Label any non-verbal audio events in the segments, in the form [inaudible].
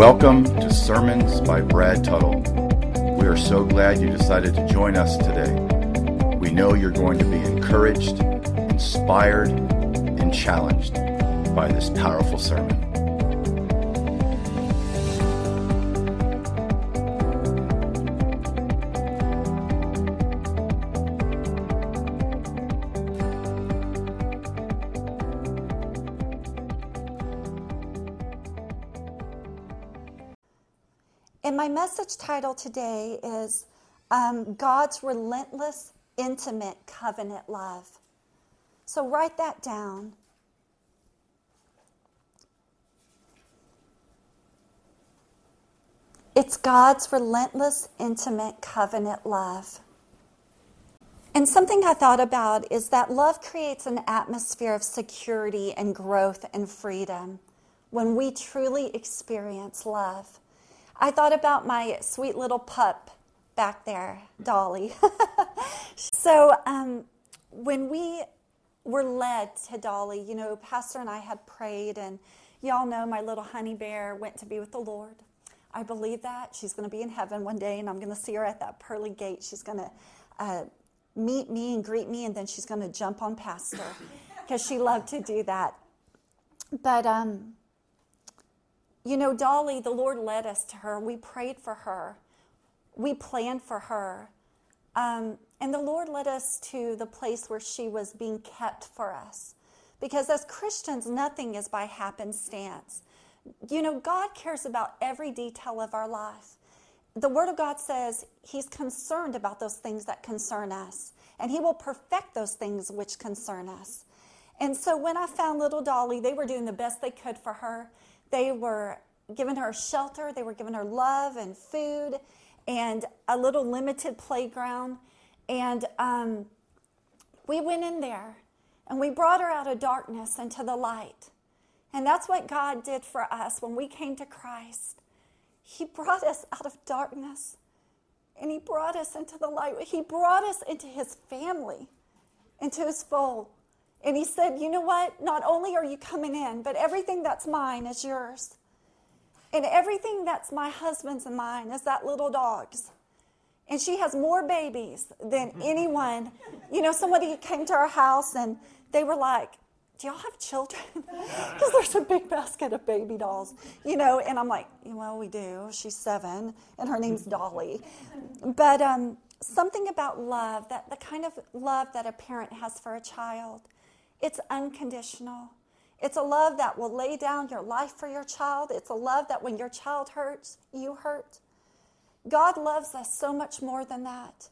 Welcome to Sermons by Brad Tuttle. We are so glad you decided to join us today. We know you're going to be encouraged, inspired, and challenged by this powerful sermon. Message title today is um, God's Relentless, Intimate Covenant Love. So write that down. It's God's relentless, intimate covenant love. And something I thought about is that love creates an atmosphere of security and growth and freedom when we truly experience love. I thought about my sweet little pup back there, Dolly. [laughs] so um, when we were led to Dolly, you know, Pastor and I had prayed, and y'all know my little honey bear went to be with the Lord. I believe that. She's going to be in heaven one day, and I'm going to see her at that pearly gate. She's going to uh, meet me and greet me, and then she's going to jump on Pastor because she loved to do that. But, um, you know, Dolly, the Lord led us to her. We prayed for her, we planned for her. Um, and the Lord led us to the place where she was being kept for us. Because as Christians, nothing is by happenstance. You know, God cares about every detail of our life. The Word of God says He's concerned about those things that concern us, and He will perfect those things which concern us. And so when I found little Dolly, they were doing the best they could for her. They were giving her shelter, they were giving her love and food and a little limited playground. And um, we went in there and we brought her out of darkness into the light. And that's what God did for us when we came to Christ. He brought us out of darkness and He brought us into the light. He brought us into His family, into His fold. And He said, You know what? Not only are you coming in, but everything that's mine is yours. And everything that's my husband's and mine is that little dog's. And she has more babies than anyone. You know, somebody came to our house and they were like, do y'all have children? [laughs] Because there's a big basket of baby dolls, you know. And I'm like, well, we do. She's seven, and her name's Dolly. But um, something about love, that the kind of love that a parent has for a child, it's unconditional. It's a love that will lay down your life for your child. It's a love that when your child hurts, you hurt. God loves us so much more than that.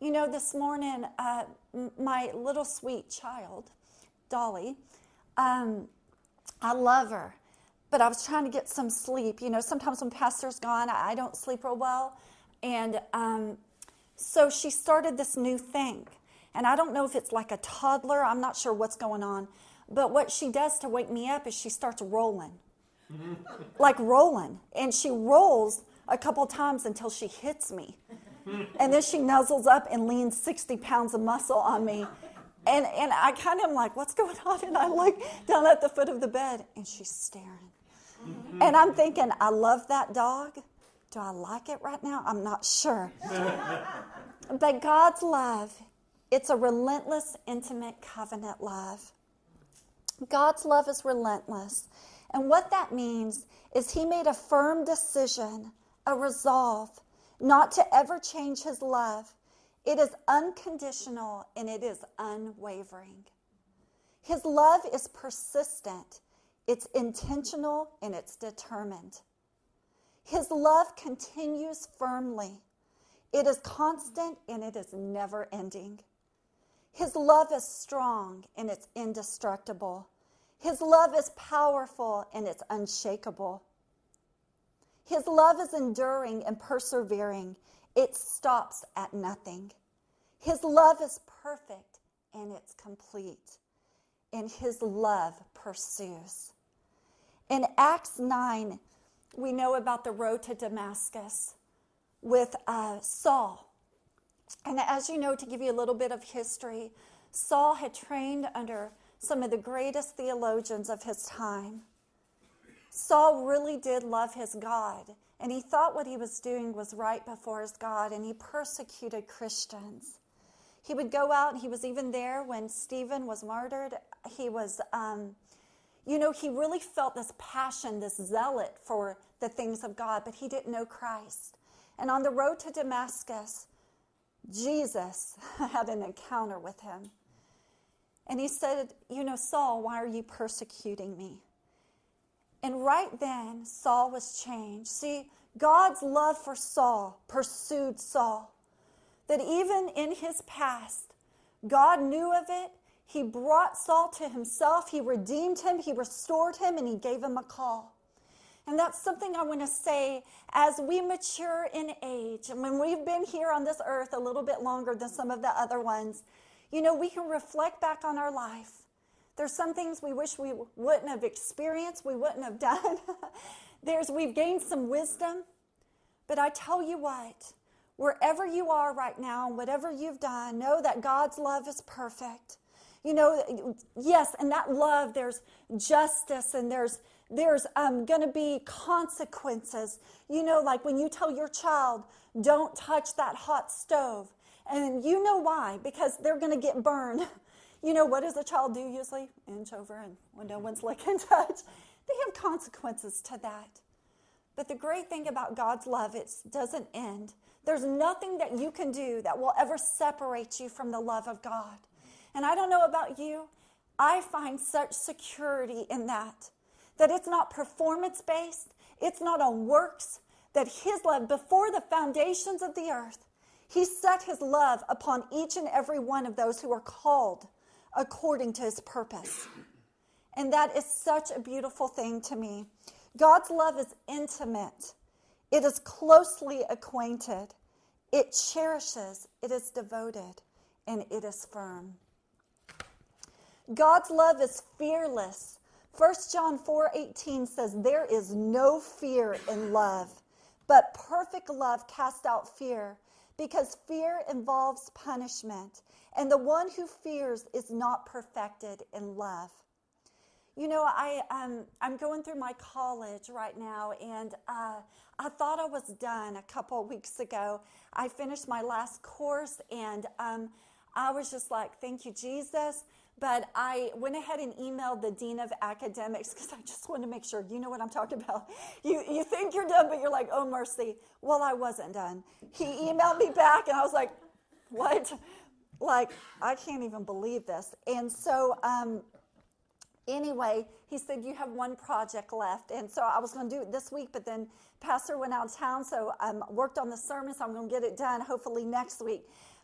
You know, this morning, uh, my little sweet child, Dolly, um, I love her, but I was trying to get some sleep. You know, sometimes when Pastor's gone, I, don't sleep real well. And um, so she started this new thing. And I don't know if it's like a toddler, I'm not sure what's going on. But what she does to wake me up is she starts rolling, [laughs] like rolling. And she rolls a couple times until she hits me. [laughs] And then she nuzzles up and leans 60 pounds of muscle on me. And, and I kind of am like, what's going on? And I look down at the foot of the bed and she's staring. Mm-hmm. And I'm thinking, I love that dog. Do I like it right now? I'm not sure. [laughs] but God's love, it's a relentless, intimate covenant love. God's love is relentless. And what that means is He made a firm decision, a resolve, not to ever change His love. It is unconditional and it is unwavering. His love is persistent, it's intentional, and it's determined. His love continues firmly. It is constant and it is never ending. His love is strong and it's indestructible. His love is powerful and it's unshakable. His love is enduring and persevering. It stops at nothing. His love is perfect and it's complete. And his love pursues. In Acts 9, we know about the road to Damascus with uh, Saul. And as you know, to give you a little bit of history, Saul had trained under some of the greatest theologians of his time. Saul really did love his God, and he thought what he was doing was right before his God, and he persecuted Christians. He would go out, and he was even there when Stephen was martyred. He was, um, you know, he really felt this passion, this zealot for the things of God, but he didn't know Christ. And on the road to Damascus, Jesus [laughs] had an encounter with him. And he said, You know, Saul, why are you persecuting me? And right then, Saul was changed. See, God's love for Saul pursued Saul. That even in his past, God knew of it. He brought Saul to himself. He redeemed him. He restored him, and he gave him a call. And that's something I want to say as we mature in age, and when we've been here on this earth a little bit longer than some of the other ones, you know, we can reflect back on our life. There's some things we wish we wouldn't have experienced, we wouldn't have [laughs] done. There's we've gained some wisdom. But I tell you what, wherever you are right now, and whatever you've done, know that God's love is perfect. You know, yes, and that love, there's justice and there's there's um, going to be consequences. You know, like when you tell your child, don't touch that hot stove. And you know why? Because they're going to get burned. [laughs] You know, what does a child do usually? Inch over and when no one's [laughs] looking, touch. They have consequences to that. But the great thing about God's love, it doesn't end. There's nothing that you can do that will ever separate you from the love of God. And I don't know about you, I find such security in that. That it's not performance based, it's not on works, that His love, before the foundations of the earth, he set his love upon each and every one of those who are called according to his purpose. And that is such a beautiful thing to me. God's love is intimate, it is closely acquainted, it cherishes, it is devoted, and it is firm. God's love is fearless. 1 John 4:18 says there is no fear in love, but perfect love casts out fear because fear involves punishment, and the one who fears is not perfected in love. You know, I, um, I'm going through my college right now, and uh, I thought I was done a couple weeks ago. I finished my last course, and um, I was just like, thank you, Jesus. But I went ahead and emailed the dean of academics because I just wanted to make sure you know what I'm talking about. You, you think you're done, but you're like, oh, mercy. Well, I wasn't done. He emailed me back, and I was like, what? Like, I can't even believe this. And so, um, anyway, he said, You have one project left. And so I was going to do it this week, but then Pastor went out of town, so I um, worked on the sermon, so I'm going to get it done hopefully next week.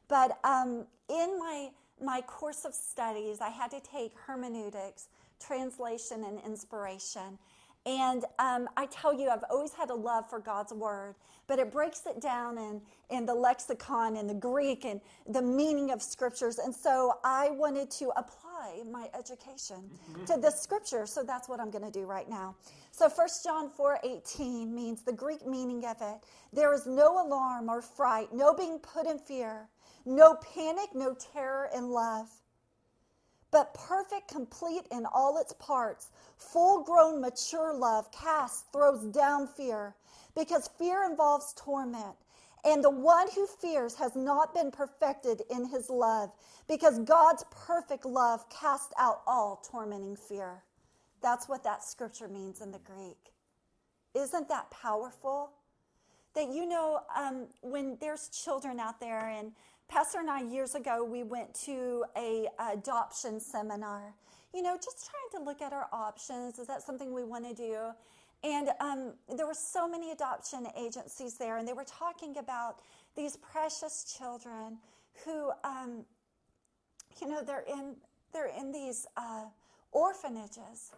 But um, in my my course of studies, I had to take hermeneutics, translation, and inspiration. And um, I tell you, I've always had a love for God's word, but it breaks it down in, in the lexicon and the Greek and the meaning of scriptures. And so I wanted to apply my education mm-hmm. to the scripture. So that's what I'm going to do right now. So 1 John 4 18 means the Greek meaning of it there is no alarm or fright, no being put in fear no panic, no terror in love, but perfect, complete in all its parts. Full grown, mature love casts, throws down fear, because fear involves torment. And the one who fears has not been perfected in his love, because God's perfect love casts out all tormenting fear. That's what that scripture means in the Greek. Isn't that powerful? That you know, um, when there's children out there and Pastor and I, years ago, we went to a adoption seminar. You know, just trying to look at our options. Is that something we want to do? And um, there were so many adoption agencies there, and they were talking about these precious children who, um, you know, they're in they're in these uh, orphanages,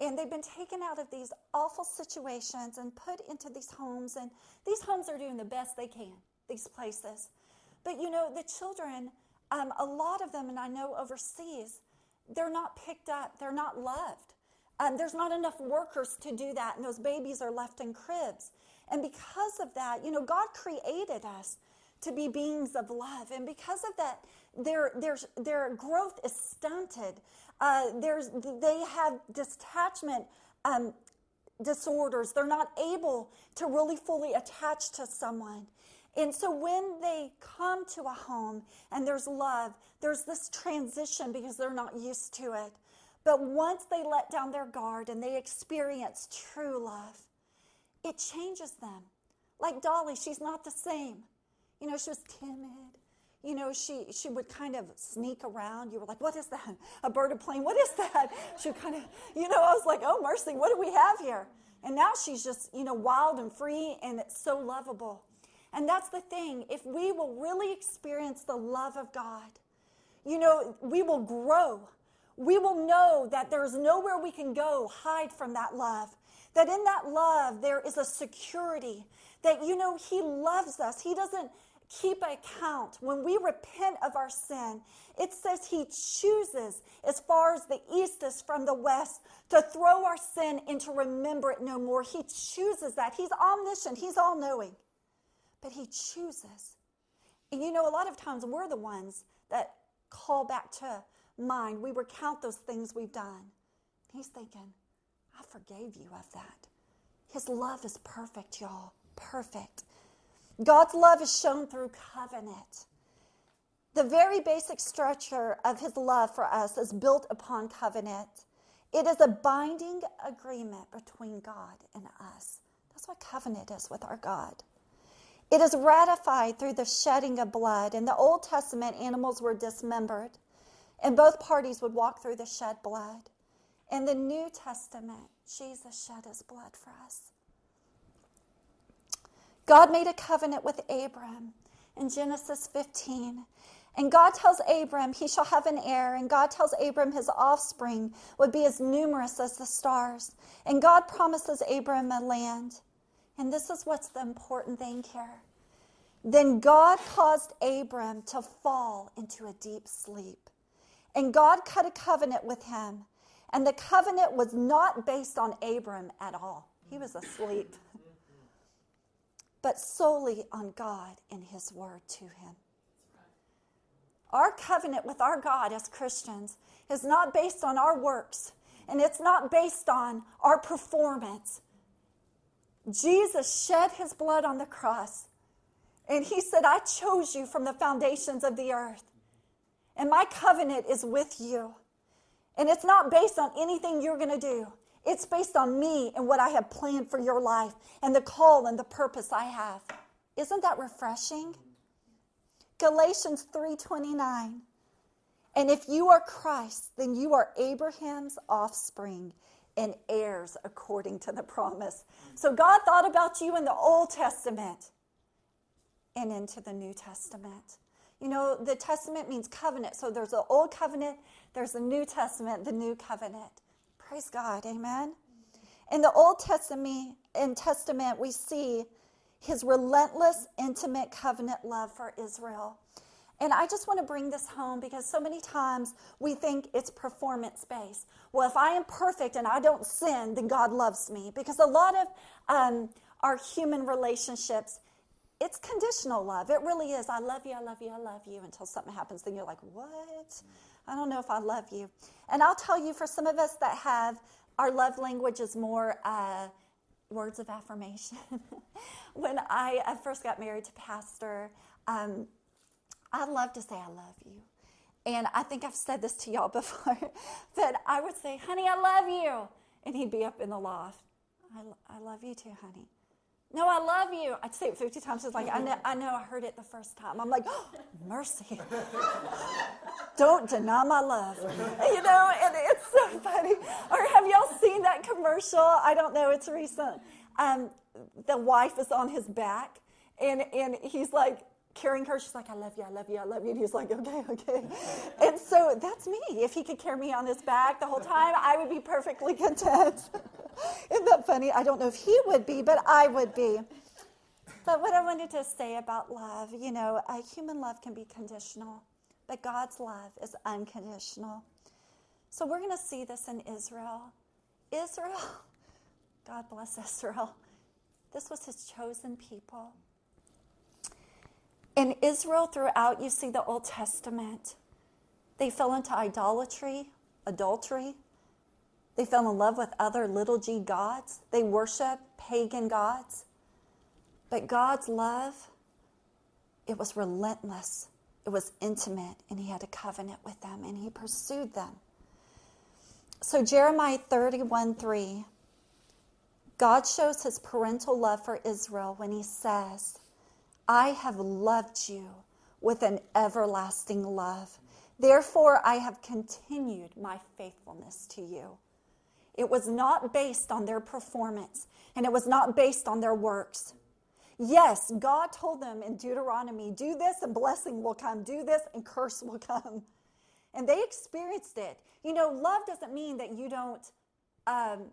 and they've been taken out of these awful situations and put into these homes, and these homes are doing the best they can. These places, but you know, the children, um, a lot of them, and I know overseas, they're not picked up, they're not loved. Um, there's not enough workers to do that, and those babies are left in cribs. And because of that, you know, God created us to be beings of love. And because of that, their, their, their growth is stunted. Uh, there's, they have detachment um, disorders. They're not able to really fully attach to someone. And so when they come to a home and there's love, there's this transition because they're not used to it. But once they let down their guard and they experience true love, it changes them. Like Dolly, she's not the same. You know, she was timid. You know, she, she would kind of sneak around. You were like, what is that? A bird of plane? What is that? [laughs] She kind of, you know, I was like, oh, mercy, what do we have here? And now she's just, you know, wild and free and it's so lovable. And that's the thing. If we will really experience the love of God, you know, we will grow. We will know that there's nowhere we can go hide from that love. That in that love, there is a security. That, you know, He loves us. He doesn't keep account. When we repent of our sin, it says He chooses, as far as the east is from the west, to throw our sin and to remember it no more. He chooses that. He's omniscient, He's all knowing but He chooses. And you know, a lot of times we're the ones that call back to mind. We recount those things we've done. He's thinking, I forgave you of that. His love is perfect, y'all. Perfect. God's love is shown through covenant. The very basic structure of his love for us is built upon covenant. It is a binding agreement between God and us. That's what covenant is with our God. It is ratified through the shedding of blood. In the Old Testament, animals were dismembered, and both parties would walk through the shed blood. In the New Testament, Jesus shed his blood for us. God made a covenant with Abram in Genesis 15. And God tells Abram he shall have an heir, and God tells Abram his offspring would be as numerous as the stars. And God promises Abram a land. And this is what's the important thing here. Then God caused Abram to fall into a deep sleep. And God cut a covenant with him. And the covenant was not based on Abram at all. He was asleep. [laughs] but solely on God and his word to him. Our covenant with our God as Christians is not based on our works, and it's not based on our performance. Jesus shed his blood on the cross. And he said, I chose you from the foundations of the earth. And my covenant is with you. And it's not based on anything you're going to do. It's based on me and what I have planned for your life and the call and the purpose I have. Isn't that refreshing? Galatians 3:29. And if you are Christ, then you are Abraham's offspring and heirs according to the promise. So God thought about you in the Old Testament and into the New Testament. You know, the Testament means covenant. So there's the Old Covenant, there's the New Testament, the New Covenant. Praise God. Amen. In the Old Testament, in Testament, we see his relentless, intimate covenant love for Israel. And I just want to bring this home because so many times we think it's performance based. Well, if I am perfect and I don't sin, then God loves me. Because a lot of um, our human relationships, it's conditional love. It really is. I love you, I love you, I love you until something happens. Then you're like, what? I don't know if I love you. And I'll tell you, for some of us that have our love language is more uh, words of affirmation. [laughs] when I, first got married to Pastor, um, I love to say I love you. And I think I've said this to y'all [laughs] before, but I would say, honey, I love you. And he'd be up in the loft. I, I love you too, honey. No, I love you. I'd say it 50 times. It's like, I know, I know I heard it the first time. I'm like, oh, mercy. [laughs] Don't deny my love. [laughs] You know, and it's so funny. Or have y'all seen that commercial? I don't know, it's recent. Um, the wife is on his back, and, and he's like, carrying her. She's like, I love you, I love you, I love you. And he's like, okay, okay. And so that's me. If he could carry me on his back the whole time, I would be perfectly content. [laughs] Isn't that funny? I don't know if he would be, but I would be. But what I wanted to say about love, you know, human love can be conditional, but God's love is unconditional. So we're going to see this in Israel. Israel, God bless Israel. This was his chosen people. In Israel, throughout, you see the Old Testament. They fell into idolatry, adultery. They fell in love with other little g gods. They worship pagan gods. But God's love, it was relentless. It was intimate, and He had a covenant with them, and He pursued them. So, Jeremiah 31 3, God shows His parental love for Israel when He says, I have loved you with an everlasting love. Therefore, I have continued my faithfulness to you. It was not based on their performance, and it was not based on their works. Yes, God told them in Deuteronomy, do this and blessing will come, do this and curse will come. And they experienced it. You know, love doesn't mean that you don't, um,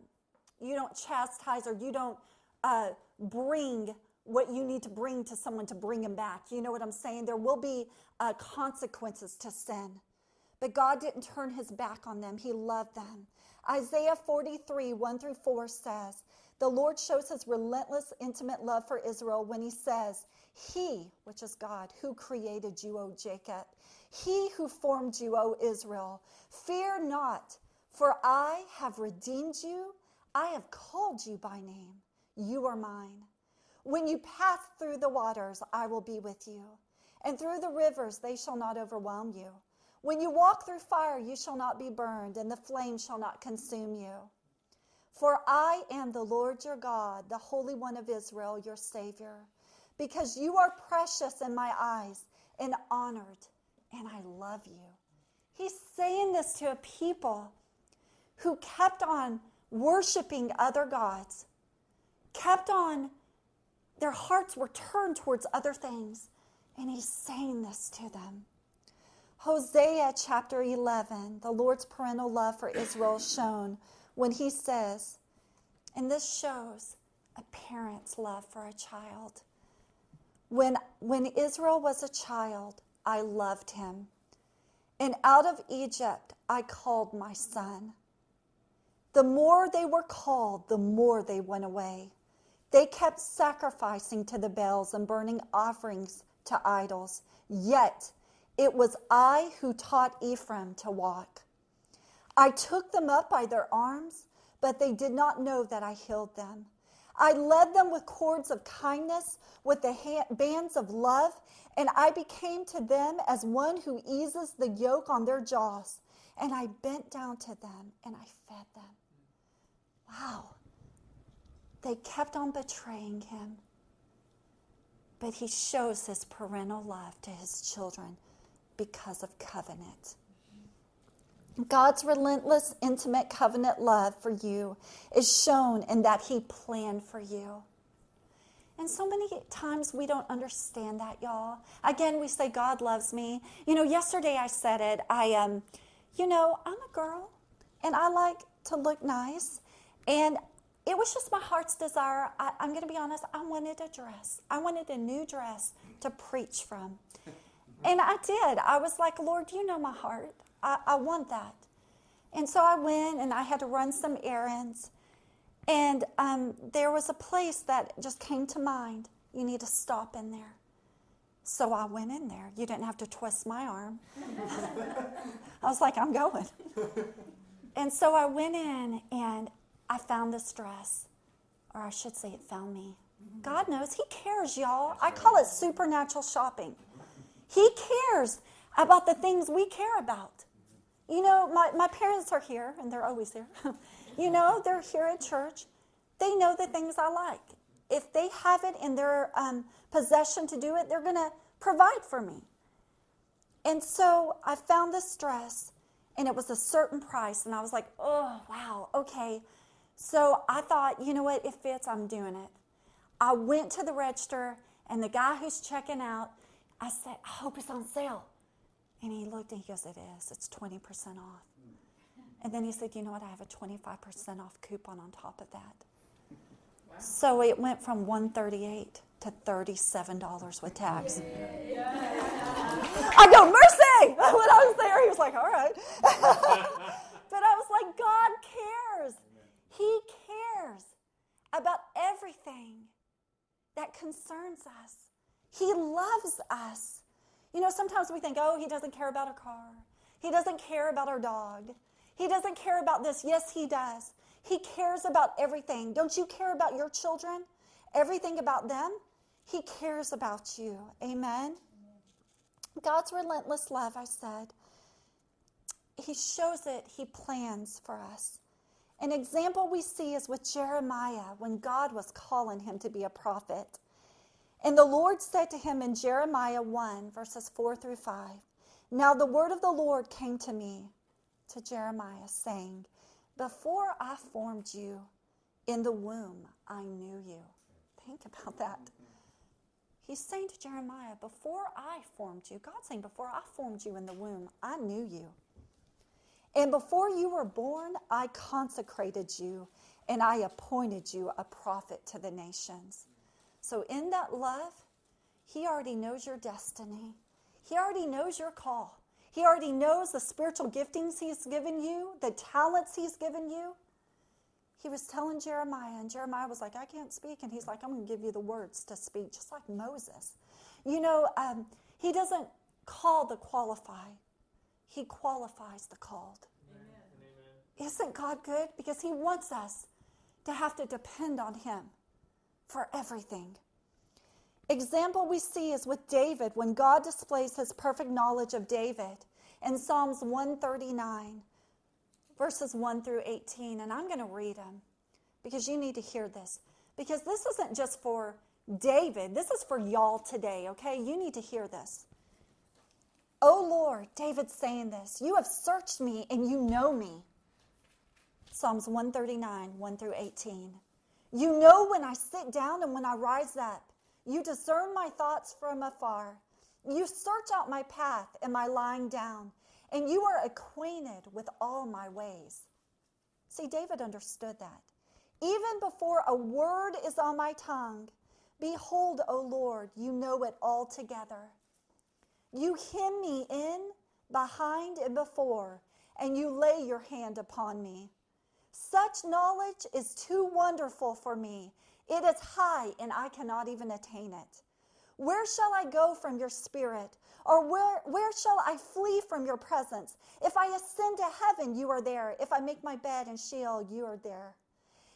you don't chastise or you don't uh, bring what you need to bring to someone to bring him back. You know what I'm saying? There will be uh, consequences to sin. But God didn't turn his back on them, he loved them. Isaiah 43, 1 through 4 says, The Lord shows his relentless, intimate love for Israel when he says, He, which is God, who created you, O Jacob, he who formed you, O Israel, fear not, for I have redeemed you. I have called you by name. You are mine. When you pass through the waters, I will be with you, and through the rivers, they shall not overwhelm you. When you walk through fire, you shall not be burned, and the flame shall not consume you. For I am the Lord your God, the Holy One of Israel, your Savior, because you are precious in my eyes and honored, and I love you. He's saying this to a people who kept on worshiping other gods, kept on, their hearts were turned towards other things, and he's saying this to them. Hosea chapter 11, the Lord's parental love for Israel shown when he says, and this shows a parent's love for a child. When, when Israel was a child, I loved him. And out of Egypt, I called my son. The more they were called, the more they went away. They kept sacrificing to the Baals and burning offerings to idols. Yet it was I who taught Ephraim to walk. I took them up by their arms, but they did not know that I healed them. I led them with cords of kindness, with the bands of love, and I became to them as one who eases the yoke on their jaws. And I bent down to them and I fed them. Wow. They kept on betraying him. But he shows his parental love to his children because of covenant. God's relentless, intimate covenant love for you is shown in that He planned for you. And so many times we don't understand that, y'all. Again, we say, God loves me. You know, yesterday I said it. I, um, you know, I'm a girl and I like to look nice. And it was just my heart's desire. I, I'm going to be honest, I wanted a dress. I wanted a new dress to preach from. And I did. I was like, Lord, you know my heart. I, I want that. And so I went and I had to run some errands. And um, there was a place that just came to mind. You need to stop in there. So I went in there. You didn't have to twist my arm. [laughs] I was like, I'm going. And so I went in and I found this dress, or I should say, it found me. God knows He cares, y'all. I call it supernatural shopping. He cares about the things we care about. You know, my, my parents are here, and they're always there. [laughs] you know, they're here at church. They know the things I like. If they have it in their um, possession to do it, they're going to provide for me. And so I found this dress, and it was a certain price, and I was like, oh, wow, okay. So I thought, you know what, it fits, I'm doing it. I went to the register, and the guy who's checking out, I said, I hope it's on sale. And he looked and he goes, It is. It's 20% off. And then he said, You know what? I have a 25% off coupon on top of that. Wow. So it went from 138 to $37 with tax. I go, Mercy! [laughs] When I was there, he was like, All right. [laughs] but I was like, God cares. He cares about everything that concerns us. He loves us. You know, sometimes we think, oh, he doesn't care about our car. He doesn't care about our dog. He doesn't care about this. Yes, He does. He cares about everything. Don't you care about your children? Everything about them? He cares about you. Amen. God's relentless love, I said, He shows it, He plans for us. An example we see is with Jeremiah when God was calling him to be a prophet. And the Lord said to him in Jeremiah 1, verses 4 through 5 Now the word of the Lord came to me, to Jeremiah, saying, Before I formed you in the womb, I knew you. Think about that. He's saying to Jeremiah, Before I formed you, God's saying, Before I formed you in the womb, I knew you. And before you were born, I consecrated you and I appointed you a prophet to the nations. So, in that love, He already knows your destiny, He already knows your call. He already knows the spiritual giftings He's given you, the talents He's given you. He was telling Jeremiah, and Jeremiah was like, I can't speak. And he's like, I'm going to give you the words to speak, just like Moses. You know, um, He doesn't call the qualified, He qualifies the called. Amen. Isn't God good? Because He wants us to have to depend on Him for everything. Example we see is with David when God displays his perfect knowledge of David in Psalms 139, verses 1 through 18. And I'm going to read them because you need to hear this. Because this isn't just for David, this is for y'all today, okay? You need to hear this. Oh Lord, David's saying this. You have searched me and you know me. Psalms 139, 1 through 18. You know when I sit down and when I rise up. You discern my thoughts from afar. You search out my path and my lying down, and you are acquainted with all my ways. See, David understood that. Even before a word is on my tongue, behold, O Lord, you know it altogether. You hem me in, behind, and before, and you lay your hand upon me. Such knowledge is too wonderful for me. It is high, and I cannot even attain it. Where shall I go from your spirit? Or where, where shall I flee from your presence? If I ascend to heaven, you are there. If I make my bed in Sheol, you are there.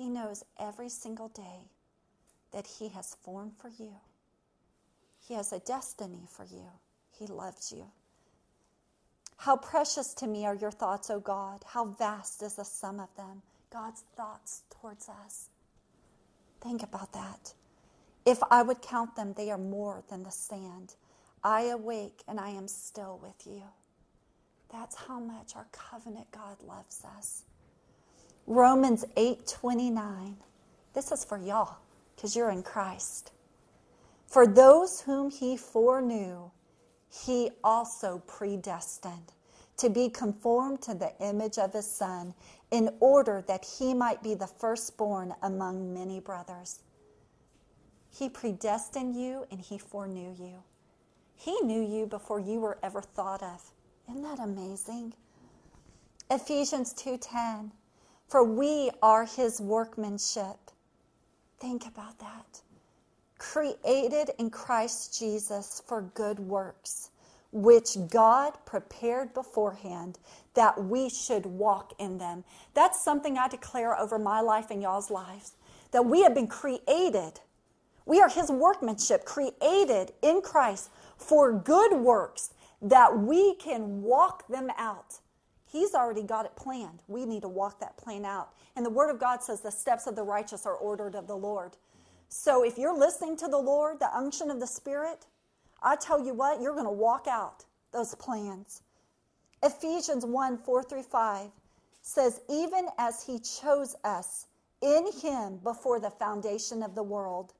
He knows every single day that He has formed for you. He has a destiny for you. He loves you. How precious to me are your thoughts, O God. How vast is the sum of them. God's thoughts towards us. Think about that. If I would count them, they are more than the sand. I awake and I am still with you. That's how much our covenant God loves us. Romans 8:29. This is for y'all cuz you're in Christ. For those whom he foreknew, he also predestined to be conformed to the image of his son in order that he might be the firstborn among many brothers. He predestined you and he foreknew you. He knew you before you were ever thought of. Isn't that amazing? Ephesians 2:10 For we are his workmanship. Think about that. Created in Christ Jesus for good works which God prepared beforehand that we should walk in them. That's something I declare over my life and y'all's lives that we have been created. We are His workmanship, created in Christ for good works that we can walk them out. He's already got it planned. We need to walk that plan out. And the Word of God says the steps of the righteous are ordered of the Lord. So if you're listening to the Lord, the unction of the Spirit, I tell you what, you're going to walk out those plans. Ephesians 1 4 through 5 says, Even as He chose us in Him before the foundation of the world,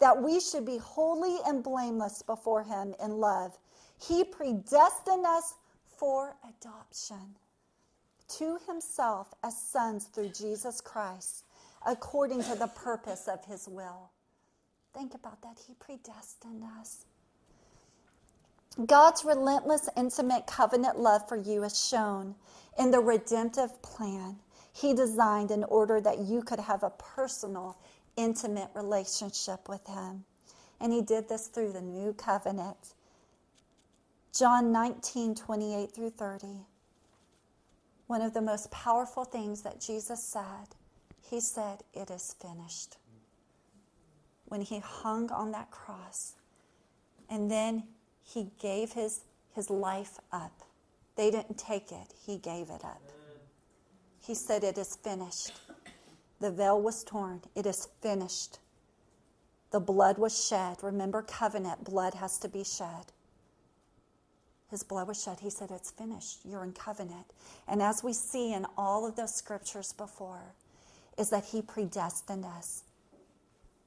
that we should be holy and blameless before Him in love, He predestined us for adoption to himself as sons through Jesus Christ, according to the purpose of his will. Think about that. He predestined us. God's relentless, intimate covenant love for you is shown in the redemptive plan He designed in order that you could have a personal, intimate relationship with Him. And He did this through the new covenant. John 19, 28 through 30 one of the most powerful things that Jesus said, he said, It is finished. When he hung on that cross, and then he gave his, his life up. They didn't take it, he gave it up. He said, It is finished. The veil was torn. It is finished. The blood was shed. Remember, covenant blood has to be shed. His blood was shed. He said, It's finished. You're in covenant. And as we see in all of those scriptures before, is that He predestined us.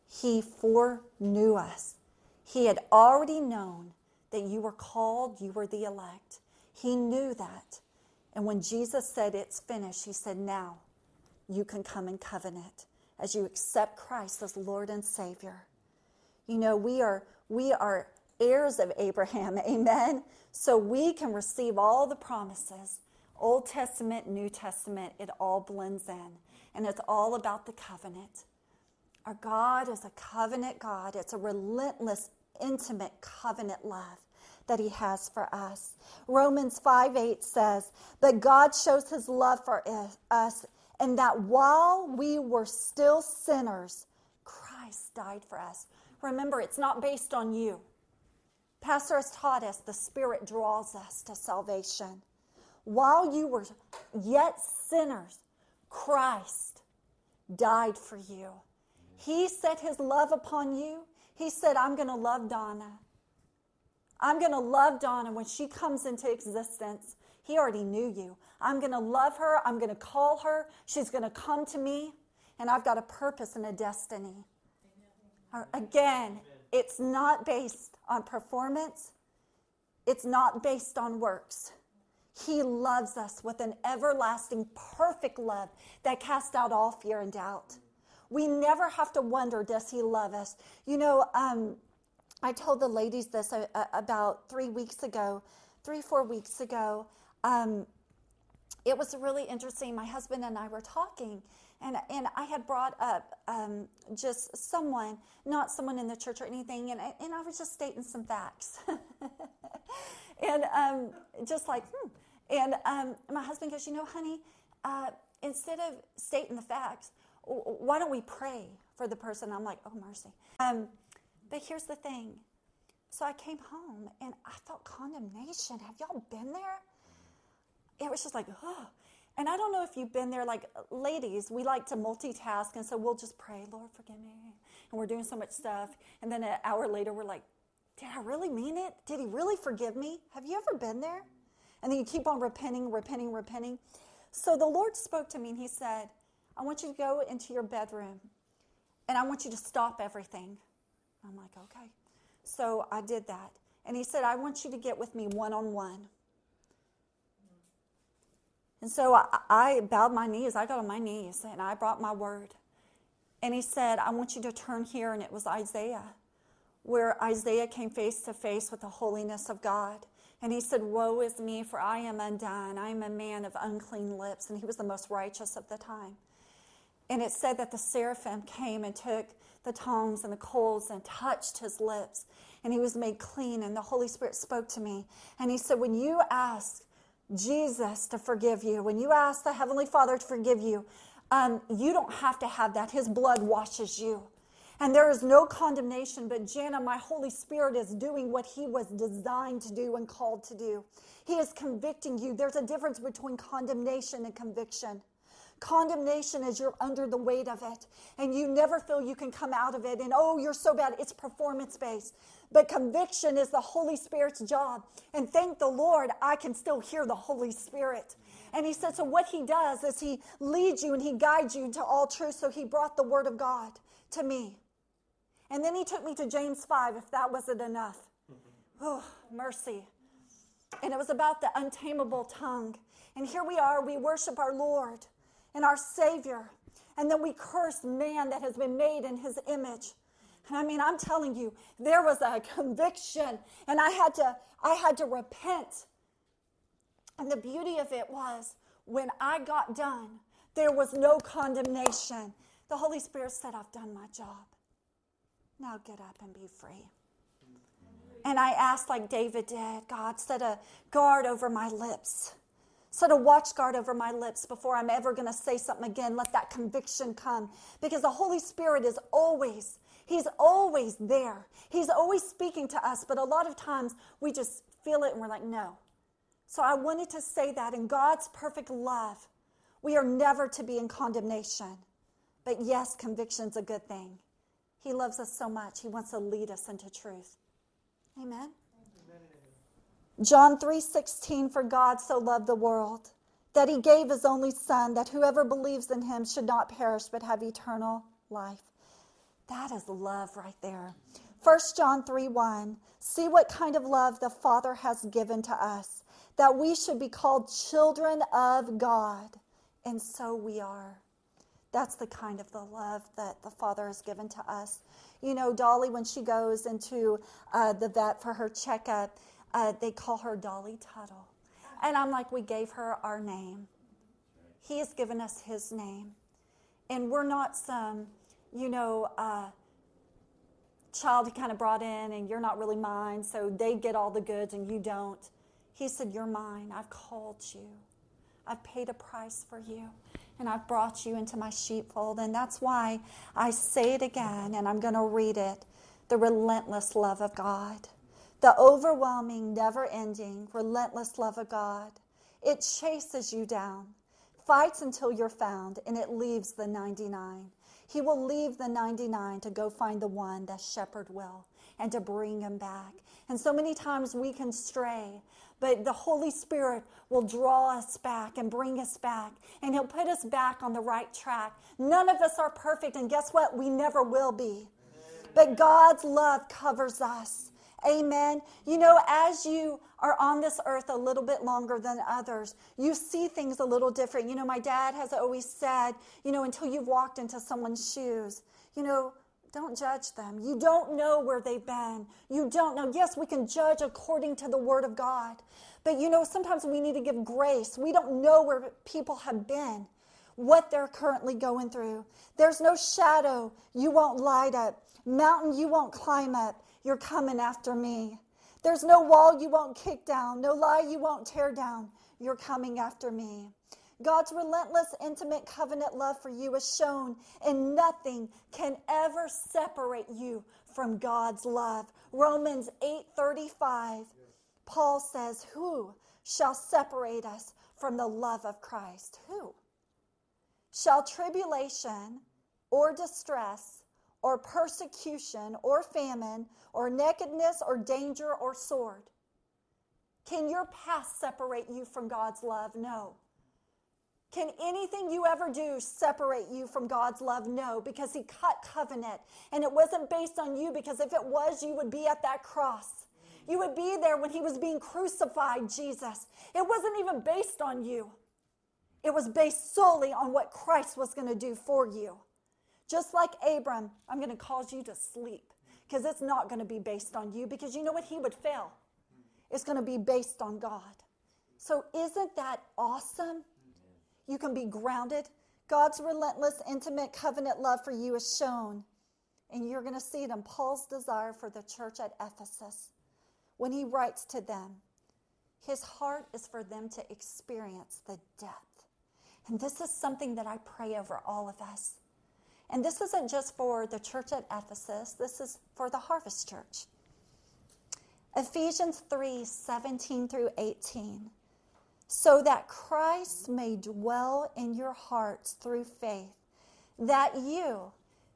He foreknew us. He had already known that you were called, you were the elect. He knew that. And when Jesus said, It's finished, He said, Now you can come in covenant as you accept Christ as Lord and Savior. You know, we are, we are heirs of Abraham. [laughs] Amen. So we can receive all the promises. Old Testament, New Testament, it all blends in. And it's all about the covenant. Our God is a covenant God. It's a relentless, intimate covenant love that he has for us. Romans 5 8 says that God shows his love for us, and that while we were still sinners, Christ died for us. Remember, it's not based on you. Pastor has taught us the Spirit draws us to salvation. While you were yet sinners, Christ died for you. He set his love upon you. He said, I'm going to love Donna. I'm going to love Donna when she comes into existence. He already knew you. I'm going to love her. I'm going to call her. She's going to come to me. And I've got a purpose and a destiny. Again. It's not based on performance, it's not based on works. He loves us with an everlasting, perfect love that casts out all fear and doubt. We never have to wonder, does He love us? You know, um, I told the ladies this uh, uh, about three weeks ago, three, four weeks ago. Um, it was really interesting. My husband and I were talking, and, and I had brought up um, just someone, not someone in the church or anything, and I, and I was just stating some facts. [laughs] and um, just like, hmm. And um, my husband goes, You know, honey, uh, instead of stating the facts, why don't we pray for the person? I'm like, Oh, mercy. Um, but here's the thing. So I came home and I felt condemnation. Have y'all been there? It was just like, oh. And I don't know if you've been there, like ladies, we like to multitask, and so we'll just pray, Lord, forgive me. And we're doing so much stuff. And then an hour later, we're like, did I really mean it? Did he really forgive me? Have you ever been there? And then you keep on repenting, repenting, repenting. So the Lord spoke to me and he said, I want you to go into your bedroom and I want you to stop everything. I'm like, okay. So I did that. And he said, I want you to get with me one on one. And so I, I, bowed my knees. I got on my knees and I brought my word. And he said, I want you to turn here. And it was Isaiah, where Isaiah came face to face with the holiness of God. And he said, Woe is me, for I am undone. I am a man of unclean lips. And he was the most righteous of the time. And it said that the seraphim came and took the tongs and the coals and touched his lips. And he was made clean. And the Holy Spirit spoke to me. And he said, When you ask Jesus to forgive you, when you ask the Heavenly Father to forgive you, um, you don't have to have that. His blood washes you. And there is no condemnation, but Jana, my Holy Spirit is doing what He was designed to do and called to do. He is convicting you. There's a difference between condemnation and conviction. Condemnation is you're under the weight of it and you never feel you can come out of it. And oh, you're so bad. It's performance based. But conviction is the Holy Spirit's job. And thank the Lord, I can still hear the Holy Spirit. And he said, so what he does is he leads you and he guides you into all truth. So he brought the word of God to me. And then he took me to James 5, if that wasn't enough. Oh, mercy. And it was about the untamable tongue. And here we are, we worship our Lord and our Savior. And then we curse man that has been made in his image. And I mean, I'm telling you, there was a [laughs] conviction, and I had to, I had to repent. And the beauty of it was when I got done, there was no condemnation. The Holy Spirit said, I've done my job. Now get up and be free. And I asked, like David did, God, set a guard over my lips. Set a watch guard over my lips before I'm ever going to say something again. Let that conviction come. Because the Holy Spirit is always, He's always there. He's always speaking to us. But a lot of times we just feel it and we're like, no. So I wanted to say that in God's perfect love, we are never to be in condemnation. But yes, conviction's a good thing. He loves us so much. He wants to lead us into truth. Amen. John 3:16 for God so loved the world that he gave his only son that whoever believes in him should not perish but have eternal life. That is love right there. 1 John 3 1. See what kind of love the Father has given to us, that we should be called children of God. And so we are. That's the kind of the love that the Father has given to us. You know, Dolly, when she goes into uh, the vet for her checkup, uh, they call her Dolly Tuttle. And I'm like, we gave her our name. He has given us his name. And we're not some, you know, uh, child he kind of brought in and you're not really mine, so they get all the goods and you don't. He said, You're mine. I've called you. I've paid a price for you and I've brought you into my sheepfold. And that's why I say it again, and I'm going to read it the relentless love of God, the overwhelming, never ending, relentless love of God. It chases you down, fights until you're found, and it leaves the 99. He will leave the 99 to go find the one that shepherd will and to bring him back. And so many times we can stray, but the Holy Spirit will draw us back and bring us back, and He'll put us back on the right track. None of us are perfect, and guess what? We never will be. But God's love covers us. Amen. You know, as you are on this earth a little bit longer than others, you see things a little different. You know, my dad has always said, you know, until you've walked into someone's shoes, you know, don't judge them. You don't know where they've been. You don't know. Yes, we can judge according to the Word of God. But you know, sometimes we need to give grace. We don't know where people have been, what they're currently going through. There's no shadow you won't light up, mountain you won't climb up. You're coming after me. There's no wall you won't kick down, no lie you won't tear down. You're coming after me. God's relentless, intimate covenant love for you is shown, and nothing can ever separate you from God's love. Romans 8:35. Paul says, "Who shall separate us from the love of Christ? Who? Shall tribulation or distress or persecution or famine or nakedness or danger or sword? Can your past separate you from God's love? No. Can anything you ever do separate you from God's love? No, because He cut covenant. And it wasn't based on you, because if it was, you would be at that cross. You would be there when He was being crucified, Jesus. It wasn't even based on you, it was based solely on what Christ was going to do for you. Just like Abram, I'm going to cause you to sleep because it's not going to be based on you because you know what? He would fail. It's going to be based on God. So, isn't that awesome? You can be grounded. God's relentless, intimate covenant love for you is shown. And you're going to see it in Paul's desire for the church at Ephesus when he writes to them. His heart is for them to experience the depth. And this is something that I pray over all of us And this isn't just for the church at Ephesus, this is for the Harvest Church. Ephesians 3 17 through 18. So that Christ may dwell in your hearts through faith, that you,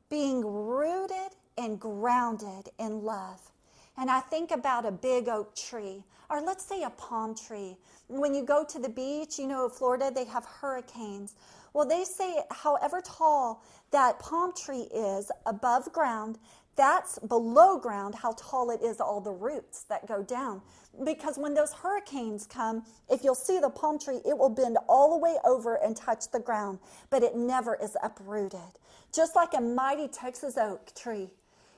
being rooted and grounded in love, and I think about a big oak tree, or let's say a palm tree. When you go to the beach, you know, Florida, they have hurricanes. Well, they say however tall that palm tree is above ground, that's below ground how tall it is, all the roots that go down. Because when those hurricanes come, if you'll see the palm tree, it will bend all the way over and touch the ground, but it never is uprooted. Just like a mighty Texas oak tree.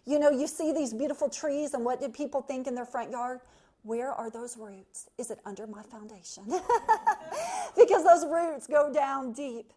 You know, you see these beautiful trees, and what did people think in their front yard? Where are those roots? Is it under my foundation? [laughs] because those roots go down deep.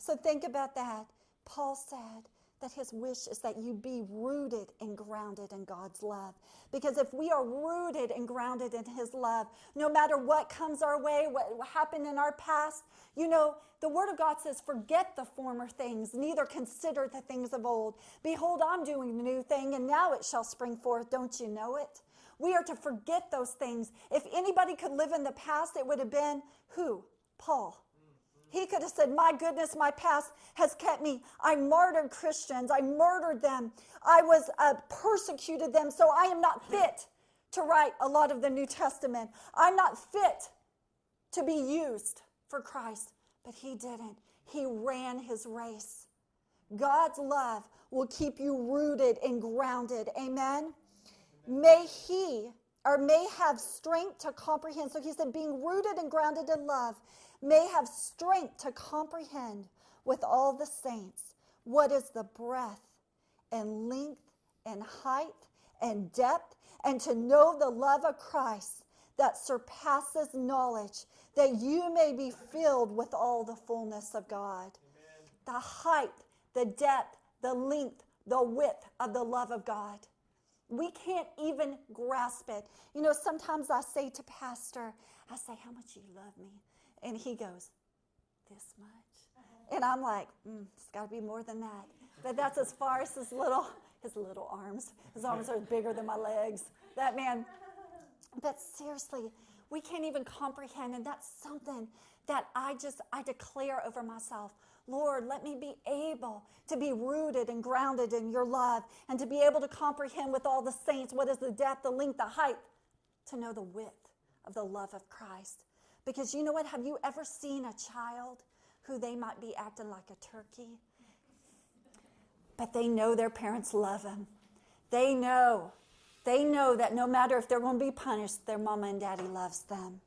So think about that. Paul said that his wish is that you be rooted and grounded in God's love. Because if we are rooted and grounded in his love, no matter what comes our way, what happened in our past, you know, the word of God says, forget the former things, neither consider the things of old. Behold, I'm doing a new thing, and now it shall spring forth. Don't you know it? We are to forget those things. If anybody could live in the past, it would have been who? Paul. He could have said, My goodness, my past has kept me. I martyred Christians. I murdered them. I was uh, persecuted them. So I am not fit to write a lot of the New Testament. I'm not fit to be used for Christ. But he didn't. He ran his race. God's love will keep you rooted and grounded. Amen. May he or may have strength to comprehend. So he said, being rooted and grounded in love, may have strength to comprehend with all the saints what is the breadth and length and height and depth, and to know the love of Christ that surpasses knowledge, that you may be filled with all the fullness of God. Amen. The height, the depth, the length, the width of the love of God. We can't even grasp it. You know, sometimes I say to Pastor, I say, How much you love me? And he goes, This much. And I'm like, mm, It's got to be more than that. But that's as far as his little, his little arms. His arms are bigger than my legs. That man. But seriously, we can't even comprehend. And that's something that I just, I declare over myself. Lord, let me be able to be rooted and grounded in your love and to be able to comprehend with all the saints what is the depth, the length, the height, to know the width of the love of Christ. Because you know what? Have you ever seen a child who they might be acting like a turkey? But they know their parents love them. They know. They know that no matter if they're going to be punished, their mama and daddy loves them.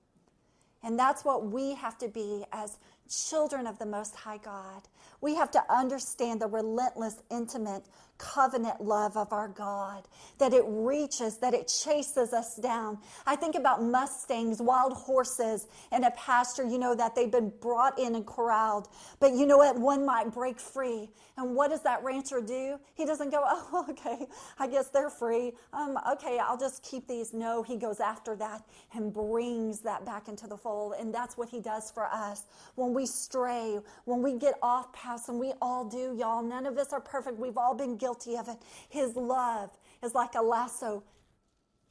And that's what we have to be as children of the Most High God. We have to understand the relentless, intimate, covenant love of our God, that it reaches, that it chases us down. I think about Mustangs, wild horses in a pasture, you know, that they've been brought in and corralled. But you know what? One might break free. And what does that rancher do? He doesn't go, [laughs] oh, okay, I guess they're free. Um, okay, I'll just keep these. No, he goes after that and brings that back into the fold. And that's what he does for us. When we stray, when we get off path, and we all do, y'all, none of us are perfect. We've all been guilty of it. His love is like a lasso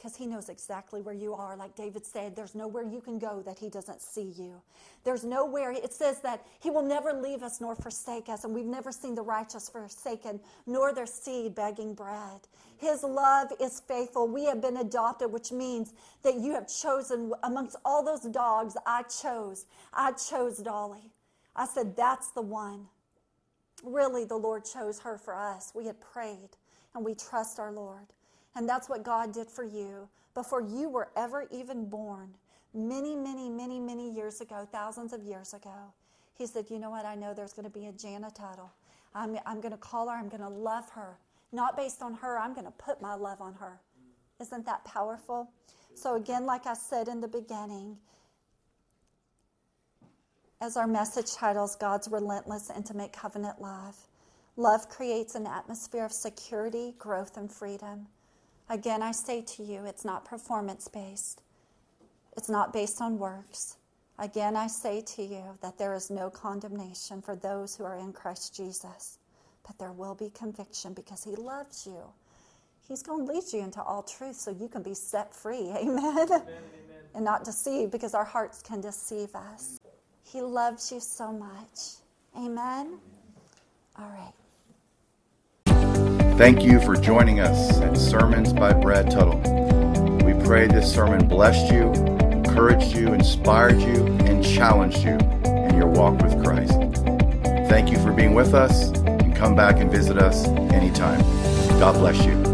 because he knows exactly where you are. Like David said, there's nowhere you can go that he doesn't see you. There's nowhere, it says that he will never leave us nor forsake us, and we've never seen the righteous forsaken, nor their seed begging bread. His love is faithful. We have been adopted, which means that you have chosen amongst all those dogs, I chose. I chose Dolly. I said, that's the one. Really, the Lord chose her for us. We had prayed, and we trust our Lord. And that's what God did for you before you were ever even born. Many, many, many, many years ago, thousands of years ago, He said, You know what? I know there's going to be a Jana Tuttle. I'm, I'm going to call her, I'm going to love her. Not based on her, I'm going to put my love on her. Isn't that powerful? So, again, like I said in the beginning, as our message titles, God's relentless, intimate covenant love. Love creates an atmosphere of security, growth, and freedom. Again, I say to you, it's not performance based, it's not based on works. Again, I say to you that there is no condemnation for those who are in Christ Jesus. but there will be conviction because He loves you. He's going to lead you into all truth so you can be set free. [laughs] Amen. amen, amen. And not deceived because our hearts can deceive us. He loves you so much. Amen. All right. Thank you for joining us at Sermons by Brad Tuttle. We pray this sermon blessed you, encouraged you, inspired you, and challenged you in your walk with Christ. Thank you for being with us and come back and visit us anytime. God bless you.